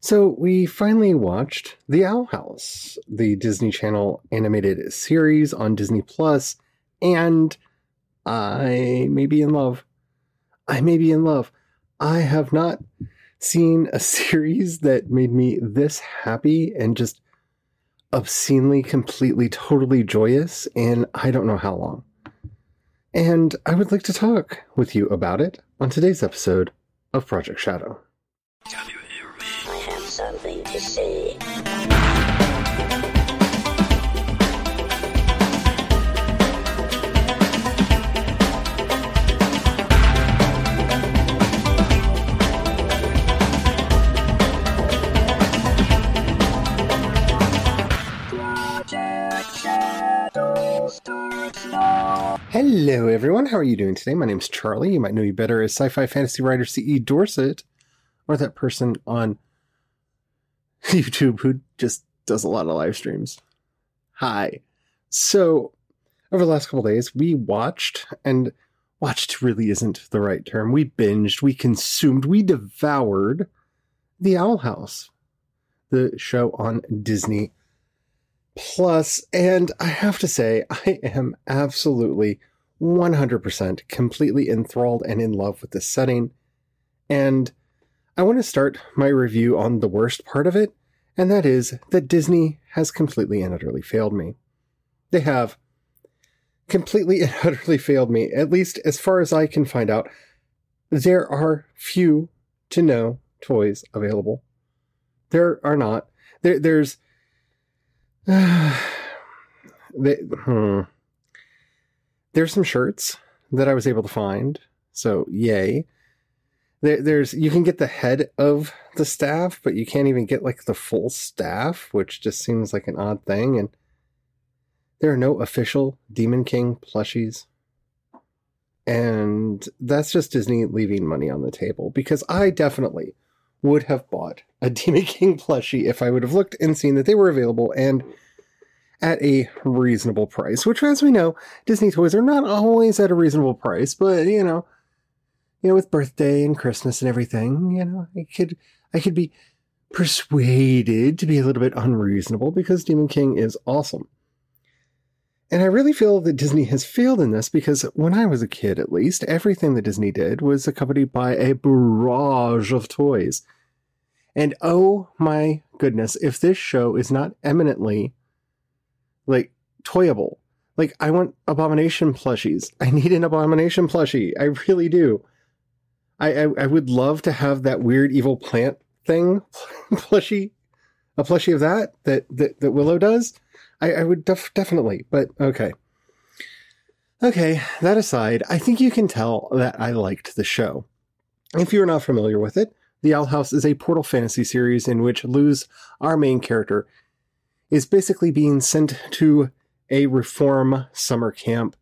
So we finally watched The Owl House, the Disney Channel animated series on Disney Plus, and I may be in love. I may be in love. I have not seen a series that made me this happy and just obscenely, completely, totally joyous in I don't know how long. And I would like to talk with you about it on today's episode of Project Shadow. I Hello, everyone. How are you doing today? My name's Charlie. You might know me better as sci fi fantasy writer C.E. Dorsett, or that person on YouTube who just does a lot of live streams. Hi. So, over the last couple days, we watched, and watched really isn't the right term. We binged, we consumed, we devoured The Owl House, the show on Disney Plus. And I have to say, I am absolutely 100% completely enthralled and in love with the setting. And I want to start my review on the worst part of it, and that is that Disney has completely and utterly failed me. They have completely and utterly failed me, at least as far as I can find out. There are few to no toys available. There are not. There, there's. they, hmm. There's some shirts that I was able to find, so yay. There, there's you can get the head of the staff, but you can't even get like the full staff, which just seems like an odd thing. And there are no official Demon King plushies. And that's just Disney leaving money on the table because I definitely would have bought a Demon King plushie if I would have looked and seen that they were available and at a reasonable price, which as we know, Disney toys are not always at a reasonable price, but you know, you know, with birthday and Christmas and everything, you know, I could I could be persuaded to be a little bit unreasonable because Demon King is awesome. And I really feel that Disney has failed in this because when I was a kid, at least, everything that Disney did was accompanied by a barrage of toys. And oh my goodness, if this show is not eminently like toyable, like I want abomination plushies. I need an abomination plushie. I really do. I, I, I would love to have that weird evil plant thing plushie, a plushie of that that that, that Willow does. I, I would def- definitely, but okay. Okay, that aside, I think you can tell that I liked the show. If you're not familiar with it, The Owl House is a portal fantasy series in which Luz, our main character, is basically being sent to a reform summer camp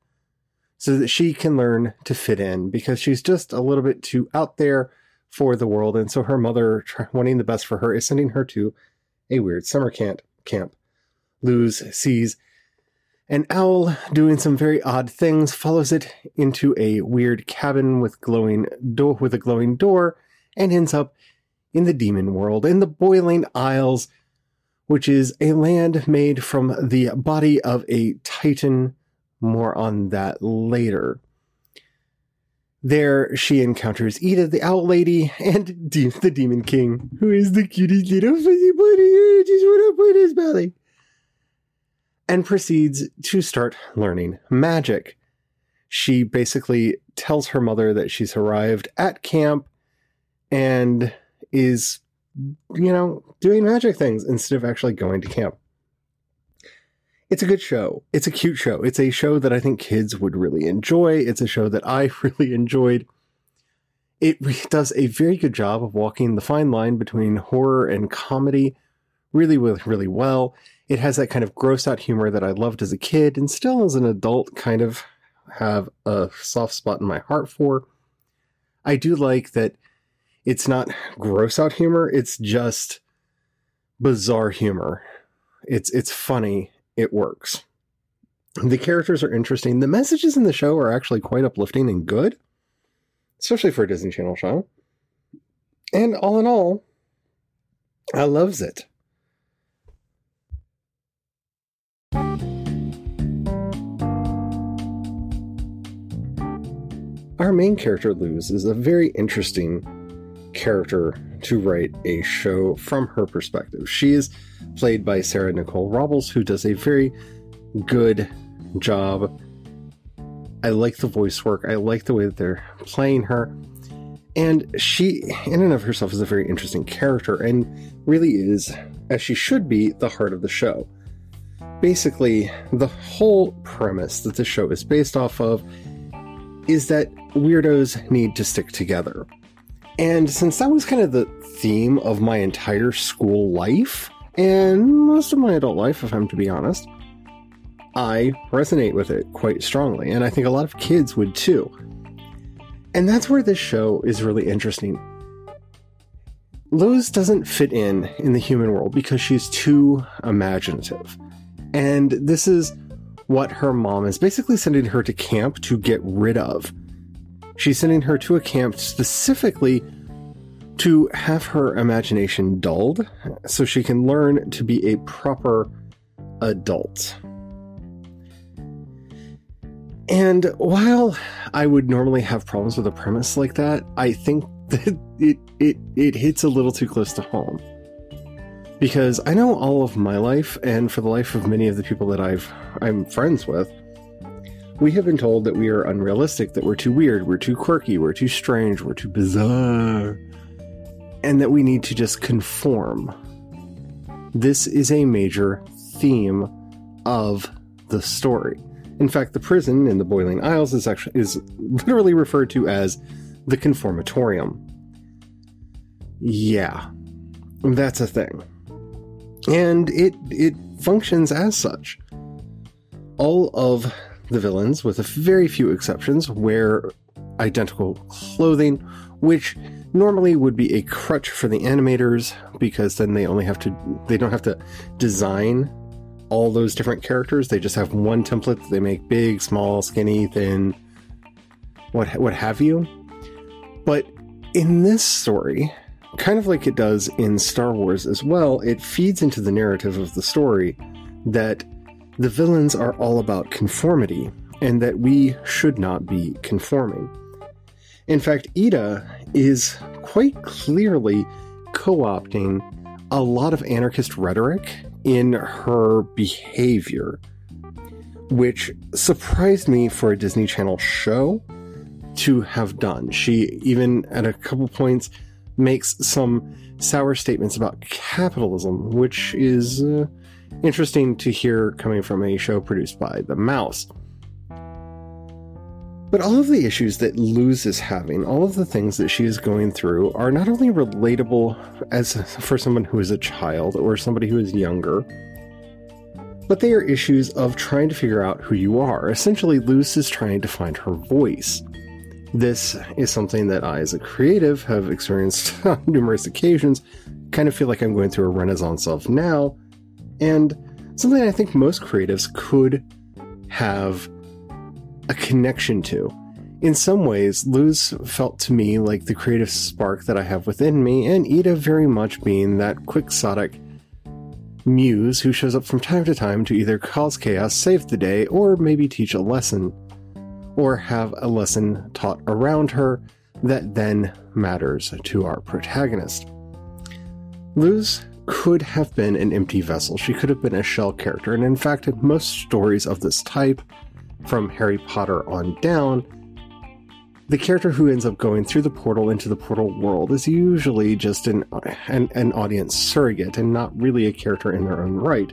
so that she can learn to fit in because she's just a little bit too out there for the world. And so her mother, wanting the best for her, is sending her to a weird summer camp. camp. Luz sees an owl doing some very odd things, follows it into a weird cabin with glowing door with a glowing door, and ends up in the demon world, in the Boiling Isles, which is a land made from the body of a titan. More on that later. There, she encounters Eda, the Owl Lady, and De- the Demon King, who is the cutest little fuzzy bunny. I just want to put his belly and proceeds to start learning magic. She basically tells her mother that she's arrived at camp and is, you know, doing magic things instead of actually going to camp. It's a good show. It's a cute show. It's a show that I think kids would really enjoy. It's a show that I really enjoyed. It does a very good job of walking the fine line between horror and comedy really, really, really well. It has that kind of gross out humor that I loved as a kid and still as an adult kind of have a soft spot in my heart for. I do like that it's not gross out humor, it's just bizarre humor. It's it's funny, it works. The characters are interesting. The messages in the show are actually quite uplifting and good, especially for a Disney Channel show. And all in all, I loves it. Our main character, Luz, is a very interesting character to write a show from her perspective. She is played by Sarah Nicole Robles, who does a very good job. I like the voice work, I like the way that they're playing her. And she, in and of herself, is a very interesting character and really is, as she should be, the heart of the show. Basically, the whole premise that the show is based off of is that weirdos need to stick together. And since that was kind of the theme of my entire school life, and most of my adult life, if I'm to be honest, I resonate with it quite strongly. And I think a lot of kids would too. And that's where this show is really interesting. Luz doesn't fit in in the human world because she's too imaginative. And this is what her mom is basically sending her to camp to get rid of. She's sending her to a camp specifically to have her imagination dulled so she can learn to be a proper adult. And while I would normally have problems with a premise like that, I think that it, it, it hits a little too close to home. Because I know all of my life, and for the life of many of the people that I've I'm friends with, we have been told that we are unrealistic, that we're too weird, we're too quirky, we're too strange, we're too bizarre, and that we need to just conform. This is a major theme of the story. In fact, the prison in the Boiling Isles is actually is literally referred to as the conformatorium. Yeah, that's a thing, and it it functions as such. All of the villains, with a very few exceptions, wear identical clothing, which normally would be a crutch for the animators because then they only have to they don't have to design all those different characters. They just have one template that they make big, small, skinny, thin, what what have you. But in this story, kind of like it does in Star Wars as well, it feeds into the narrative of the story that the villains are all about conformity and that we should not be conforming. In fact, Eda is quite clearly co opting a lot of anarchist rhetoric in her behavior, which surprised me for a Disney Channel show to have done. She even, at a couple points, makes some sour statements about capitalism, which is uh, interesting to hear coming from a show produced by The Mouse. But all of the issues that Luz is having, all of the things that she is going through, are not only relatable as for someone who is a child or somebody who is younger, but they are issues of trying to figure out who you are. Essentially, Luz is trying to find her voice. This is something that I, as a creative, have experienced on numerous occasions. Kind of feel like I'm going through a renaissance of now, and something I think most creatives could have a connection to. In some ways, Luz felt to me like the creative spark that I have within me, and Eda very much being that quixotic muse who shows up from time to time to either cause chaos, save the day, or maybe teach a lesson, or have a lesson taught around her that then matters to our protagonist. Luz could have been an empty vessel. She could have been a shell character, and in fact, in most stories of this type, from Harry Potter on down, the character who ends up going through the portal into the portal world is usually just an, an, an audience surrogate and not really a character in their own right.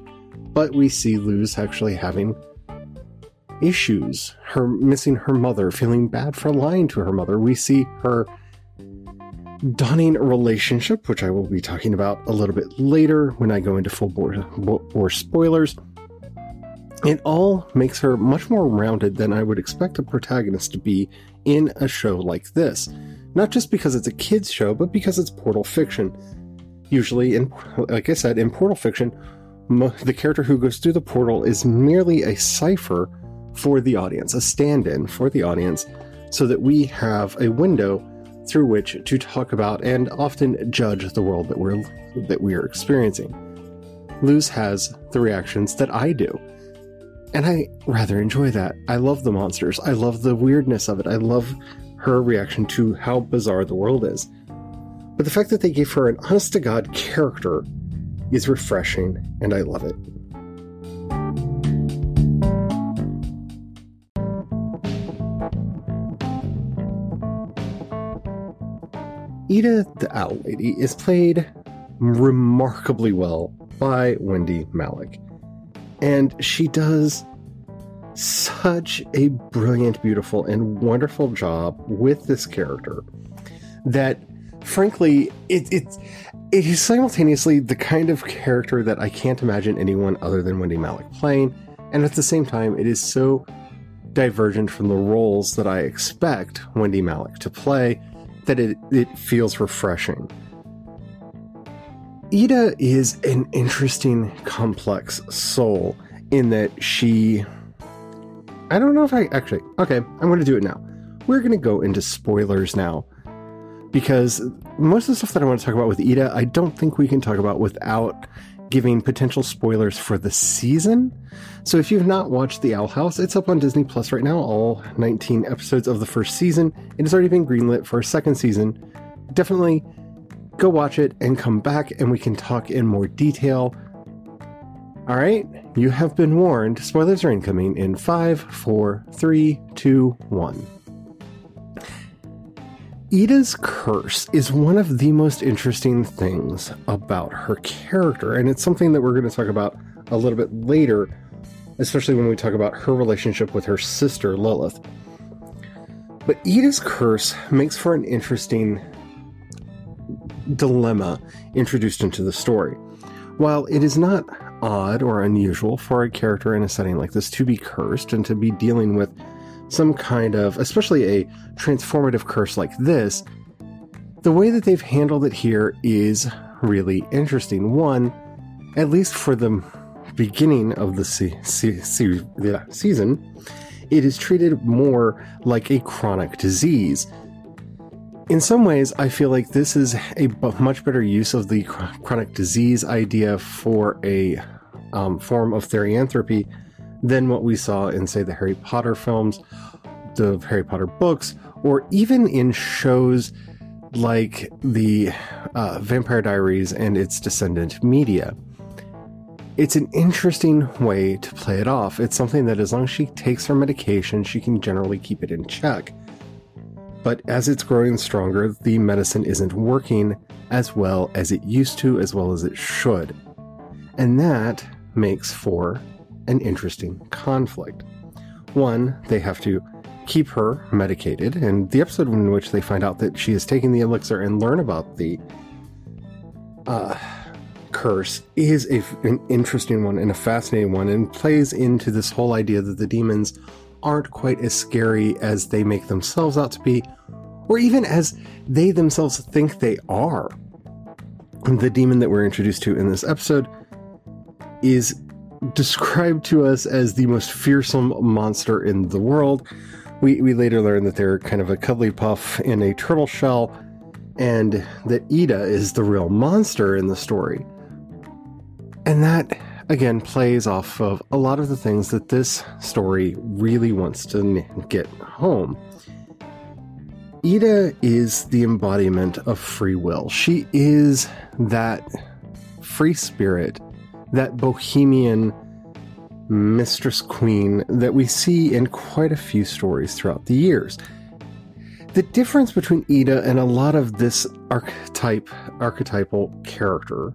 But we see Luz actually having issues, her missing her mother, feeling bad for lying to her mother. We see her dawning a relationship, which I will be talking about a little bit later when I go into full bore, bore spoilers. It all makes her much more rounded than I would expect a protagonist to be in a show like this. Not just because it's a kids' show, but because it's portal fiction. Usually, in like I said, in portal fiction, the character who goes through the portal is merely a cipher for the audience, a stand in for the audience, so that we have a window through which to talk about and often judge the world that we're that we are experiencing. Luz has the reactions that I do. And I rather enjoy that. I love the monsters. I love the weirdness of it. I love her reaction to how bizarre the world is. But the fact that they gave her an honest to God character is refreshing, and I love it. Eda the Owl Lady is played remarkably well by Wendy Malick. And she does such a brilliant, beautiful, and wonderful job with this character that, frankly, it, it, it is simultaneously the kind of character that I can't imagine anyone other than Wendy Malick playing. And at the same time, it is so divergent from the roles that I expect Wendy Malick to play that it, it feels refreshing. Eda is an interesting, complex soul in that she. I don't know if I actually. Okay, I'm going to do it now. We're going to go into spoilers now. Because most of the stuff that I want to talk about with Eda, I don't think we can talk about without giving potential spoilers for the season. So if you've not watched The Owl House, it's up on Disney Plus right now, all 19 episodes of the first season. It has already been greenlit for a second season. Definitely go watch it and come back and we can talk in more detail. All right, you have been warned. Spoilers are incoming in 5, 4, 3, 2, 1. Eda's curse is one of the most interesting things about her character, and it's something that we're going to talk about a little bit later, especially when we talk about her relationship with her sister Lilith. But Eda's curse makes for an interesting dilemma introduced into the story. While it is not odd or unusual for a character in a setting like this to be cursed and to be dealing with some kind of, especially a transformative curse like this, the way that they've handled it here is really interesting. One, at least for the beginning of the se- se- se- yeah, season, it is treated more like a chronic disease. In some ways, I feel like this is a much better use of the chronic disease idea for a um, form of therianthropy than what we saw in, say, the Harry Potter films, the Harry Potter books, or even in shows like the uh, Vampire Diaries and its descendant media. It's an interesting way to play it off. It's something that, as long as she takes her medication, she can generally keep it in check. But as it's growing stronger, the medicine isn't working as well as it used to, as well as it should. And that makes for an interesting conflict. One, they have to keep her medicated, and the episode in which they find out that she is taking the elixir and learn about the uh, curse is a, an interesting one and a fascinating one, and plays into this whole idea that the demons aren't quite as scary as they make themselves out to be, or even as they themselves think they are. The demon that we're introduced to in this episode is described to us as the most fearsome monster in the world. We, we later learn that they're kind of a cuddly puff in a turtle shell, and that Eda is the real monster in the story. And that, again, plays off of a lot of the things that this story really wants to get home. Eda is the embodiment of free will. She is that free spirit that bohemian mistress queen that we see in quite a few stories throughout the years. The difference between Eda and a lot of this archetype archetypal character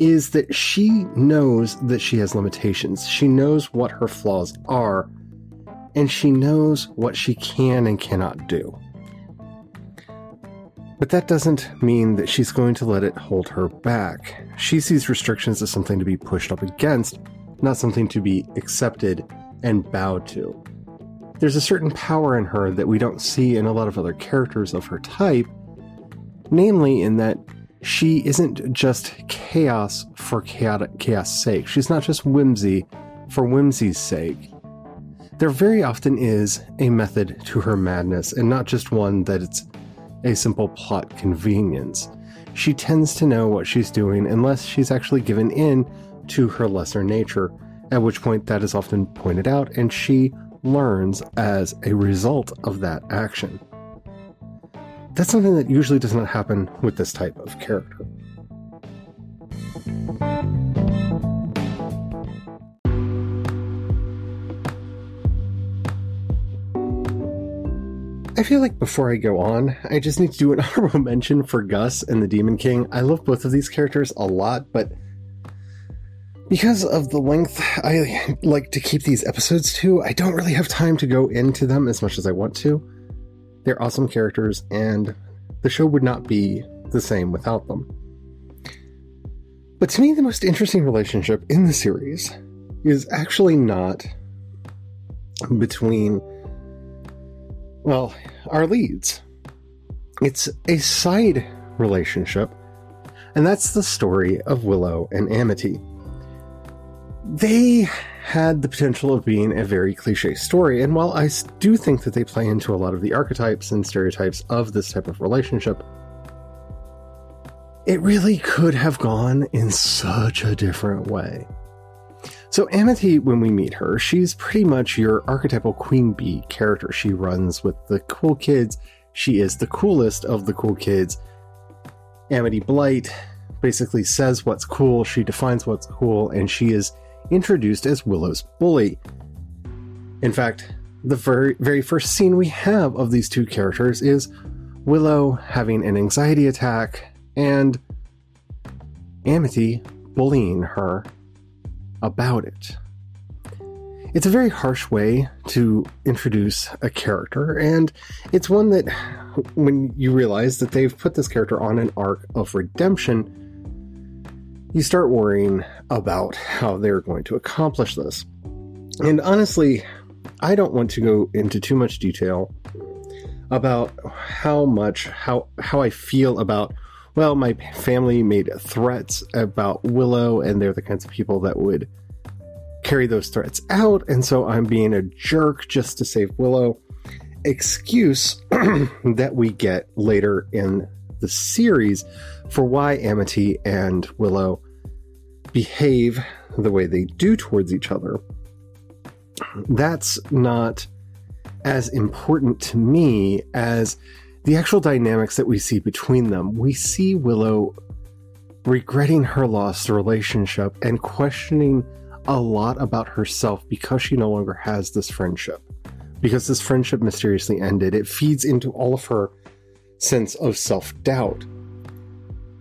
is that she knows that she has limitations. She knows what her flaws are, and she knows what she can and cannot do. But that doesn't mean that she's going to let it hold her back. She sees restrictions as something to be pushed up against, not something to be accepted and bowed to. There's a certain power in her that we don't see in a lot of other characters of her type, namely in that she isn't just chaos for chaotic chaos sake. She's not just whimsy for whimsy's sake. There very often is a method to her madness, and not just one that it's a simple plot convenience. She tends to know what she's doing unless she's actually given in to her lesser nature, at which point that is often pointed out and she learns as a result of that action. That's something that usually does not happen with this type of character. I feel like before I go on, I just need to do an honorable mention for Gus and the Demon King. I love both of these characters a lot, but because of the length I like to keep these episodes to, I don't really have time to go into them as much as I want to. They're awesome characters, and the show would not be the same without them. But to me, the most interesting relationship in the series is actually not between well, our leads. It's a side relationship, and that's the story of Willow and Amity. They had the potential of being a very cliche story, and while I do think that they play into a lot of the archetypes and stereotypes of this type of relationship, it really could have gone in such a different way. So, Amity, when we meet her, she's pretty much your archetypal queen bee character. She runs with the cool kids. She is the coolest of the cool kids. Amity Blight basically says what's cool, she defines what's cool, and she is introduced as Willow's bully. In fact, the very, very first scene we have of these two characters is Willow having an anxiety attack and Amity bullying her about it. It's a very harsh way to introduce a character, and it's one that, when you realize that they've put this character on an arc of redemption, you start worrying about how they're going to accomplish this. And honestly, I don't want to go into too much detail about how much how how I feel about well, my family made threats about Willow, and they're the kinds of people that would carry those threats out, and so I'm being a jerk just to save Willow. Excuse that we get later in the series for why Amity and Willow behave the way they do towards each other. That's not as important to me as the actual dynamics that we see between them. We see Willow regretting her lost relationship and questioning a lot about herself because she no longer has this friendship. Because this friendship mysteriously ended, it feeds into all of her sense of self doubt.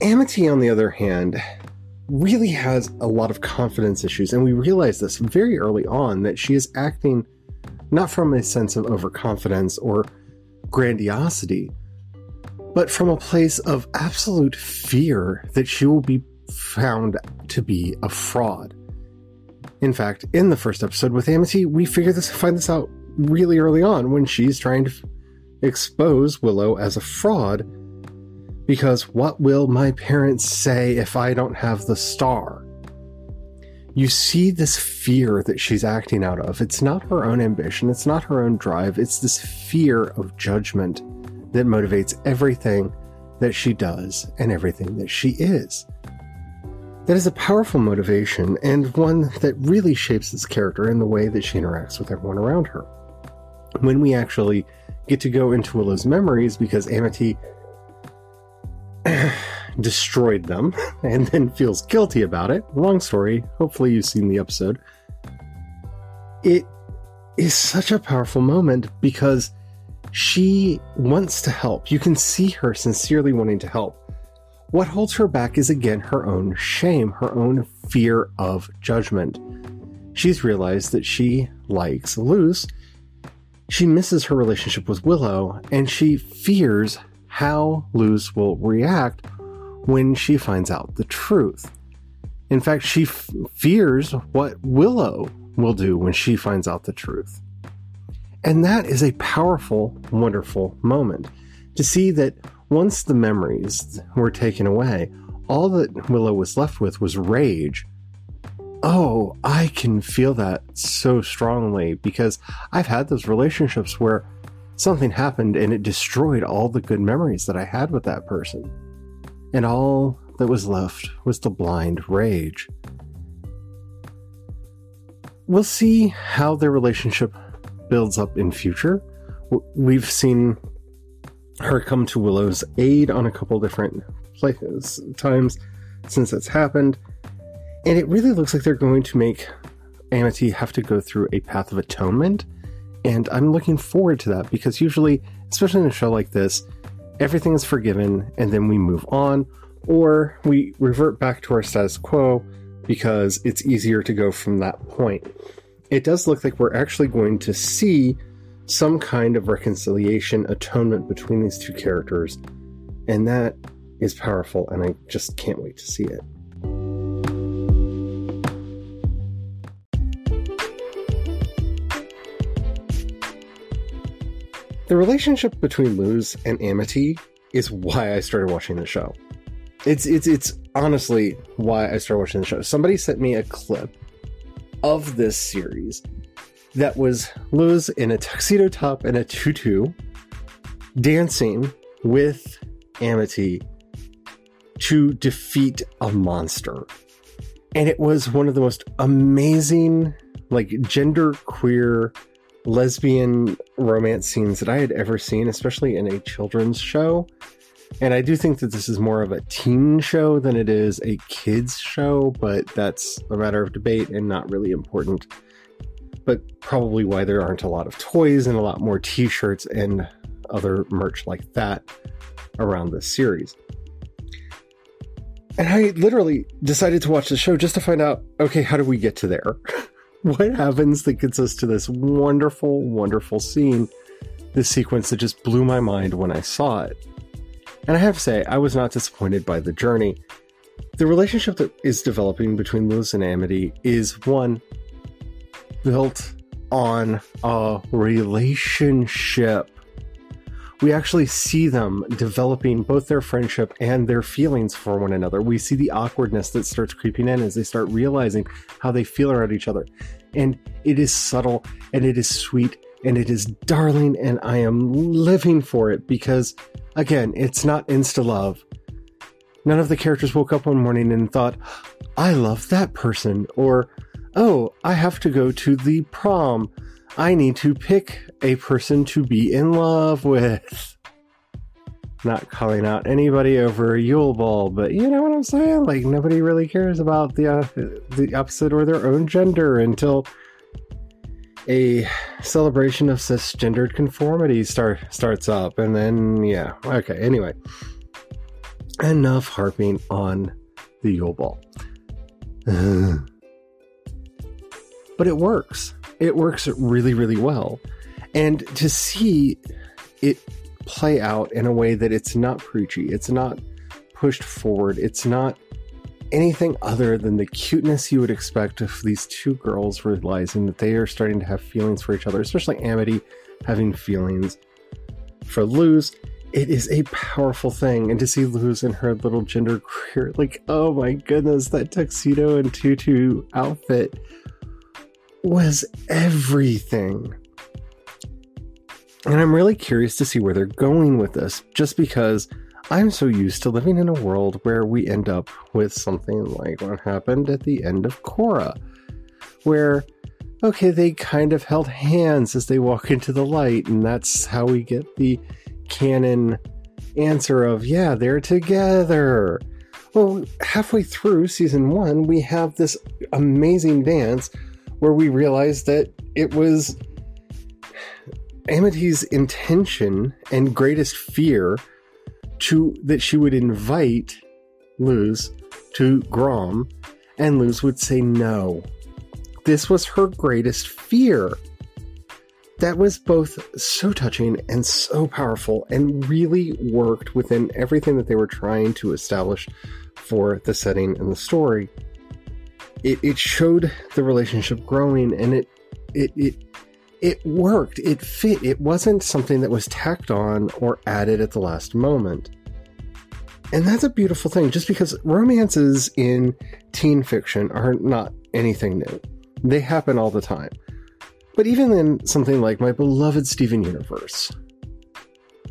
Amity, on the other hand, really has a lot of confidence issues, and we realize this very early on that she is acting not from a sense of overconfidence or grandiosity, but from a place of absolute fear that she will be found to be a fraud. In fact, in the first episode with Amity, we figure this find this out really early on when she's trying to expose Willow as a fraud because what will my parents say if I don't have the star? You see this fear that she's acting out of. It's not her own ambition, it's not her own drive, it's this fear of judgment that motivates everything that she does and everything that she is. That is a powerful motivation and one that really shapes this character in the way that she interacts with everyone around her. When we actually get to go into Willow's memories because Amity destroyed them and then feels guilty about it. Long story. Hopefully, you've seen the episode. It is such a powerful moment because she wants to help. You can see her sincerely wanting to help. What holds her back is again her own shame, her own fear of judgment. She's realized that she likes Luz. She misses her relationship with Willow, and she fears how Luz will react when she finds out the truth. In fact, she f- fears what Willow will do when she finds out the truth. And that is a powerful, wonderful moment to see that once the memories were taken away, all that Willow was left with was rage. Oh, I can feel that so strongly because I've had those relationships where something happened and it destroyed all the good memories that I had with that person. And all that was left was the blind rage. We'll see how their relationship builds up in future. We've seen her come to Willow's aid on a couple different places times since it's happened. And it really looks like they're going to make Amity have to go through a path of atonement. And I'm looking forward to that because usually, especially in a show like this, everything is forgiven and then we move on, or we revert back to our status quo because it's easier to go from that point. It does look like we're actually going to see some kind of reconciliation, atonement between these two characters, and that is powerful, and I just can't wait to see it. The relationship between Luz and Amity is why I started watching the show. It's it's it's honestly why I started watching the show. Somebody sent me a clip of this series that was Luz in a tuxedo top and a tutu dancing with Amity to defeat a monster. And it was one of the most amazing, like gender queer lesbian romance scenes that I had ever seen, especially in a children's show. And I do think that this is more of a teen show than it is a kids show, but that's a matter of debate and not really important. But probably why there aren't a lot of toys and a lot more t shirts and other merch like that around this series. And I literally decided to watch the show just to find out okay, how do we get to there? what happens that gets us to this wonderful, wonderful scene, this sequence that just blew my mind when I saw it. And I have to say, I was not disappointed by the journey. The relationship that is developing between Luz and Amity is one built on a relationship we actually see them developing both their friendship and their feelings for one another. We see the awkwardness that starts creeping in as they start realizing how they feel around each other. And it is subtle and it is sweet and it is darling, and I am living for it because, again, it's not insta love. None of the characters woke up one morning and thought, I love that person, or, oh, I have to go to the prom I need to pick a person to be in love with. Not calling out anybody over a Yule Ball, but you know what I'm saying? Like nobody really cares about the uh, the opposite or their own gender until a celebration of cisgendered conformity start starts up, and then yeah, okay. Anyway, enough harping on the Yule Ball. but it works it works really, really well. And to see it play out in a way that it's not preachy, it's not pushed forward, it's not anything other than the cuteness you would expect if these two girls realizing that they are starting to have feelings for each other, especially Amity having feelings for Luz. It is a powerful thing. And to see Luz in her little gender queer, like, oh my goodness, that tuxedo and tutu outfit was everything. And I'm really curious to see where they're going with this, just because I'm so used to living in a world where we end up with something like what happened at the end of Korra, where, okay, they kind of held hands as they walk into the light, and that's how we get the canon answer of, yeah, they're together. Well, halfway through season one, we have this amazing dance where we realized that it was Amity's intention and greatest fear to that she would invite Luz to Grom, and Luz would say no. This was her greatest fear. That was both so touching and so powerful, and really worked within everything that they were trying to establish for the setting and the story it, it showed the relationship growing and it it it it worked it fit it wasn't something that was tacked on or added at the last moment and that's a beautiful thing just because romances in teen fiction are not anything new they happen all the time but even in something like my beloved steven universe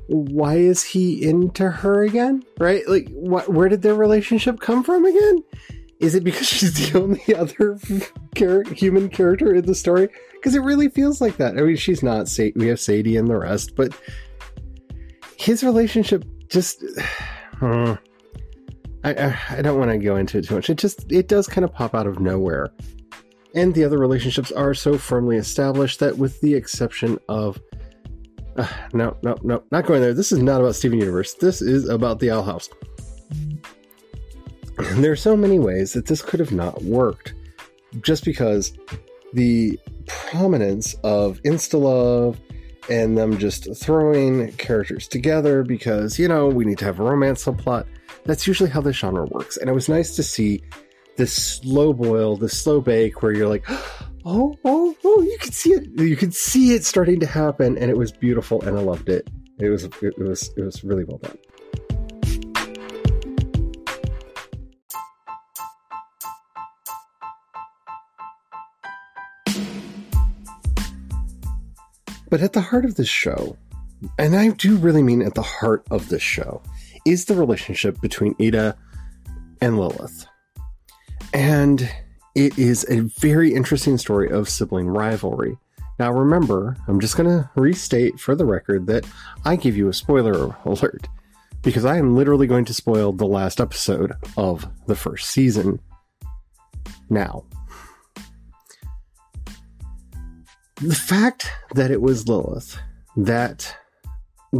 why is he into her again? Right? Like, what? Where did their relationship come from again? Is it because she's the only other char- human character in the story? Because it really feels like that. I mean, she's not. Sa- we have Sadie and the rest, but his relationship just. Uh, I, I, don't want to go into it too much. It just it does kind of pop out of nowhere, and the other relationships are so firmly established that, with the exception of uh, no, no, no, not going there. This is not about Steven Universe. This is about the Owl House. There are so many ways that this could have not worked, just because the prominence of Instalove and them just throwing characters together because you know we need to have a romance subplot. That's usually how the genre works, and it was nice to see this slow boil, this slow bake, where you're like, oh, oh, oh, you can see it, you can see it starting to happen, and it was beautiful, and I loved it. It was, it was, it was really well done. But at the heart of this show, and I do really mean at the heart of this show, is the relationship between Eda and Lilith. And it is a very interesting story of sibling rivalry. Now, remember, I'm just going to restate for the record that I give you a spoiler alert because I am literally going to spoil the last episode of the first season now. The fact that it was Lilith that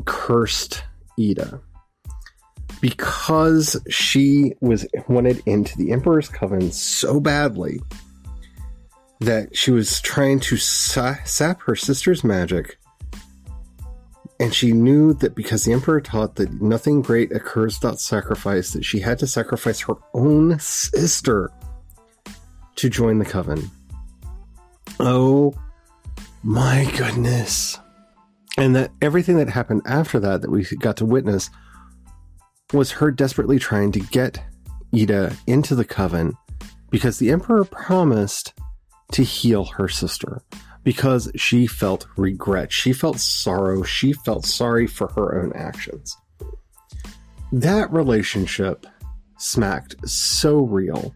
cursed Eda because she was wanted into the Emperor's Coven so badly that she was trying to sa- sap her sister's magic. And she knew that because the Emperor taught that nothing great occurs without sacrifice, that she had to sacrifice her own sister to join the coven. Oh my goodness. And that everything that happened after that, that we got to witness, was her desperately trying to get Eda into the coven because the Emperor promised to heal her sister because she felt regret. She felt sorrow. She felt sorry for her own actions. That relationship smacked so real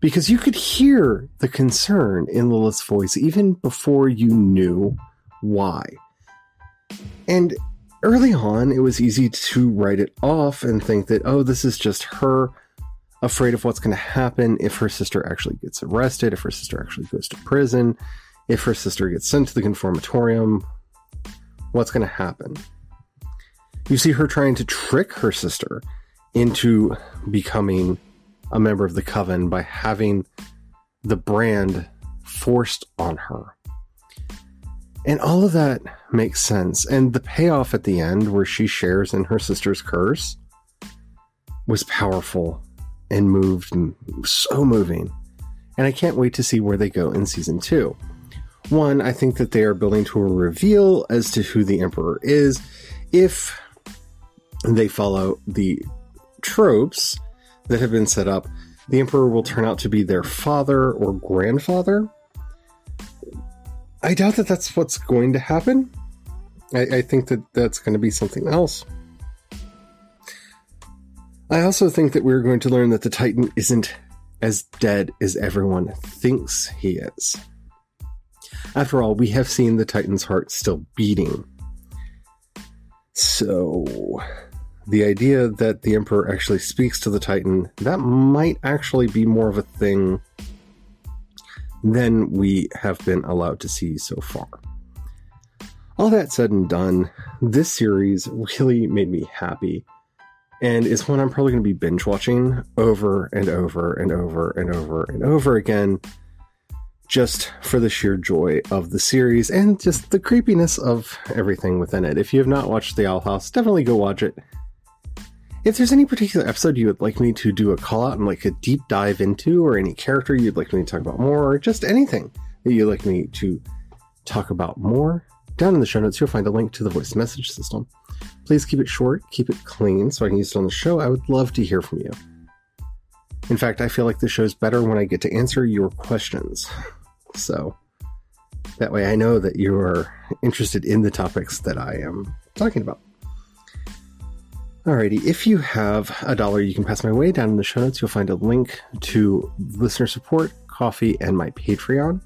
because you could hear the concern in Lilith's voice even before you knew why. And early on, it was easy to write it off and think that, oh, this is just her afraid of what's going to happen if her sister actually gets arrested, if her sister actually goes to prison, if her sister gets sent to the conformatorium. What's going to happen? You see her trying to trick her sister into becoming a member of the coven by having the brand forced on her. And all of that makes sense. And the payoff at the end, where she shares in her sister's curse, was powerful and moved so moving. And I can't wait to see where they go in season two. One, I think that they are building to a reveal as to who the Emperor is. If they follow the tropes that have been set up, the Emperor will turn out to be their father or grandfather. I doubt that that's what's going to happen. I, I think that that's going to be something else. I also think that we're going to learn that the Titan isn't as dead as everyone thinks he is. After all, we have seen the Titan's heart still beating. So, the idea that the Emperor actually speaks to the Titan, that might actually be more of a thing than we have been allowed to see so far. All that said and done, this series really made me happy and is one I'm probably going to be binge watching over and over and over and over and over again, just for the sheer joy of the series and just the creepiness of everything within it. If you have not watched The Owl House, definitely go watch it. If there's any particular episode you would like me to do a call out and like a deep dive into, or any character you'd like me to talk about more, or just anything that you'd like me to talk about more, down in the show notes you'll find a link to the voice message system. Please keep it short, keep it clean so I can use it on the show. I would love to hear from you. In fact, I feel like the show's better when I get to answer your questions. So that way I know that you are interested in the topics that I am talking about. Alrighty, if you have a dollar you can pass my way, down in the show notes you'll find a link to listener support, coffee, and my Patreon.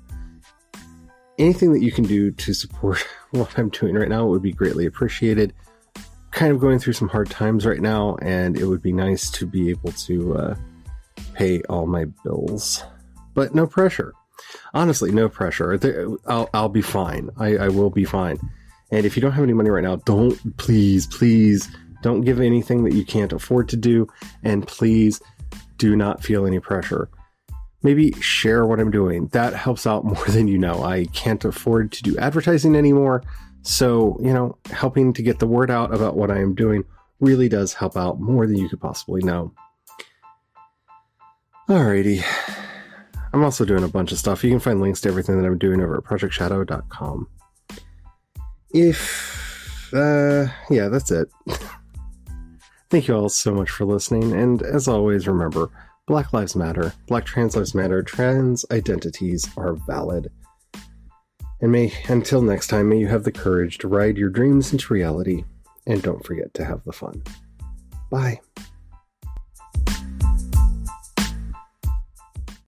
Anything that you can do to support what I'm doing right now would be greatly appreciated. Kind of going through some hard times right now, and it would be nice to be able to uh, pay all my bills. But no pressure. Honestly, no pressure. I'll, I'll be fine. I, I will be fine. And if you don't have any money right now, don't, please, please, don't give anything that you can't afford to do. And please do not feel any pressure. Maybe share what I'm doing. That helps out more than you know. I can't afford to do advertising anymore. So, you know, helping to get the word out about what I am doing really does help out more than you could possibly know. Alrighty. I'm also doing a bunch of stuff. You can find links to everything that I'm doing over at projectshadow.com. If, uh, yeah, that's it. Thank you all so much for listening. And as always, remember Black Lives Matter, Black Trans Lives Matter, trans identities are valid. And may, until next time, may you have the courage to ride your dreams into reality. And don't forget to have the fun. Bye.